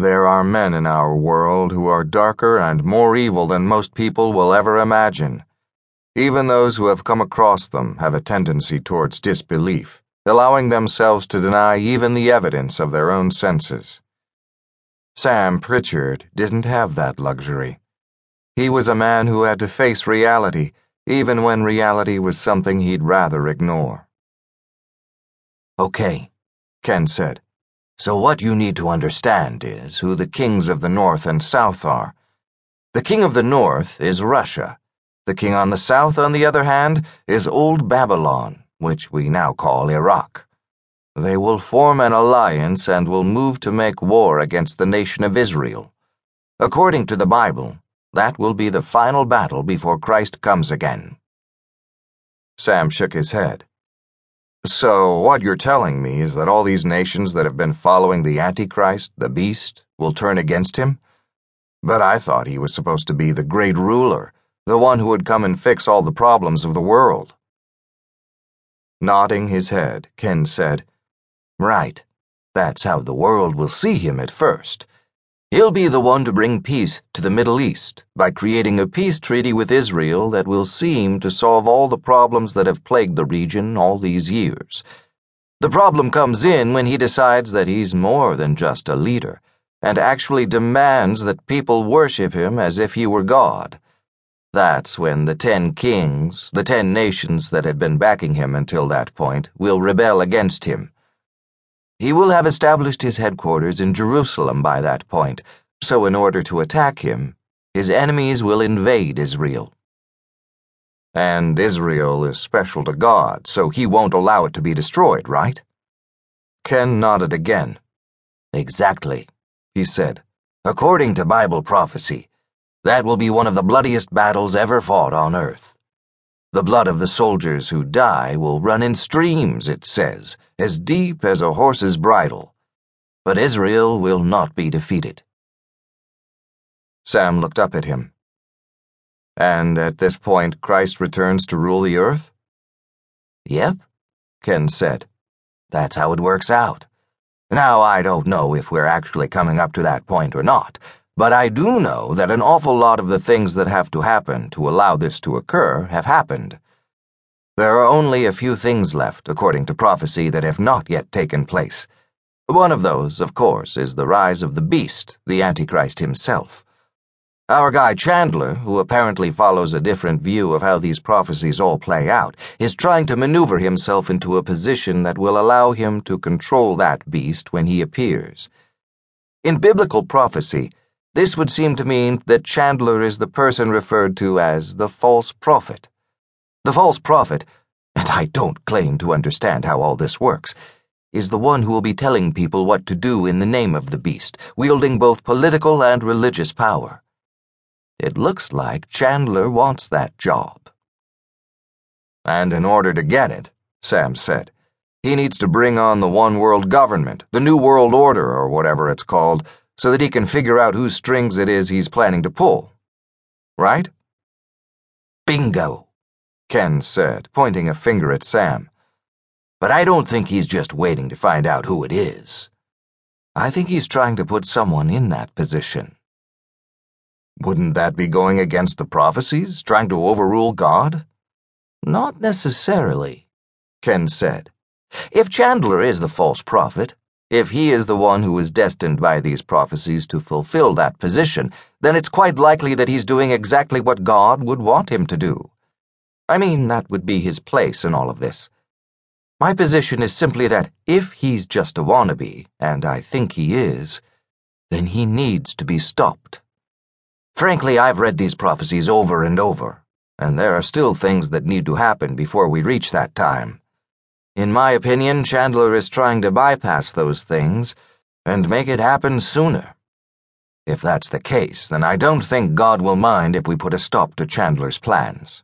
There are men in our world who are darker and more evil than most people will ever imagine. Even those who have come across them have a tendency towards disbelief, allowing themselves to deny even the evidence of their own senses. Sam Prichard didn't have that luxury. He was a man who had to face reality, even when reality was something he'd rather ignore. Okay, Ken said. So what you need to understand is who the kings of the North and South are. The king of the North is Russia. The king on the South, on the other hand, is Old Babylon, which we now call Iraq. They will form an alliance and will move to make war against the nation of Israel. According to the Bible, that will be the final battle before Christ comes again. Sam shook his head. So, what you're telling me is that all these nations that have been following the Antichrist, the beast, will turn against him? But I thought he was supposed to be the great ruler, the one who would come and fix all the problems of the world. Nodding his head, Ken said, Right. That's how the world will see him at first. He'll be the one to bring peace to the Middle East by creating a peace treaty with Israel that will seem to solve all the problems that have plagued the region all these years. The problem comes in when he decides that he's more than just a leader and actually demands that people worship him as if he were God. That's when the ten kings, the ten nations that had been backing him until that point, will rebel against him. He will have established his headquarters in Jerusalem by that point, so in order to attack him, his enemies will invade Israel. And Israel is special to God, so he won't allow it to be destroyed, right? Ken nodded again. Exactly, he said. According to Bible prophecy, that will be one of the bloodiest battles ever fought on earth. The blood of the soldiers who die will run in streams, it says, as deep as a horse's bridle. But Israel will not be defeated. Sam looked up at him. And at this point, Christ returns to rule the earth? Yep, Ken said. That's how it works out. Now, I don't know if we're actually coming up to that point or not. But I do know that an awful lot of the things that have to happen to allow this to occur have happened. There are only a few things left, according to prophecy, that have not yet taken place. One of those, of course, is the rise of the beast, the Antichrist himself. Our guy Chandler, who apparently follows a different view of how these prophecies all play out, is trying to maneuver himself into a position that will allow him to control that beast when he appears. In biblical prophecy, this would seem to mean that Chandler is the person referred to as the false prophet. The false prophet, and I don't claim to understand how all this works, is the one who will be telling people what to do in the name of the beast, wielding both political and religious power. It looks like Chandler wants that job. And in order to get it, Sam said, he needs to bring on the one world government, the New World Order, or whatever it's called so that he can figure out whose strings it is he's planning to pull. Right? Bingo, Ken said, pointing a finger at Sam. But I don't think he's just waiting to find out who it is. I think he's trying to put someone in that position. Wouldn't that be going against the prophecies, trying to overrule God? Not necessarily, Ken said. If Chandler is the false prophet, if he is the one who is destined by these prophecies to fulfill that position, then it's quite likely that he's doing exactly what God would want him to do. I mean, that would be his place in all of this. My position is simply that if he's just a wannabe, and I think he is, then he needs to be stopped. Frankly, I've read these prophecies over and over, and there are still things that need to happen before we reach that time. In my opinion, Chandler is trying to bypass those things and make it happen sooner. If that's the case, then I don't think God will mind if we put a stop to Chandler's plans.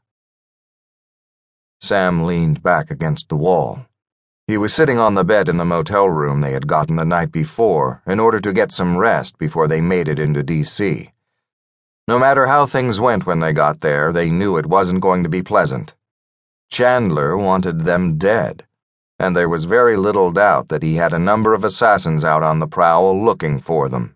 Sam leaned back against the wall. He was sitting on the bed in the motel room they had gotten the night before in order to get some rest before they made it into D.C. No matter how things went when they got there, they knew it wasn't going to be pleasant. Chandler wanted them dead and there was very little doubt that he had a number of assassins out on the prowl looking for them.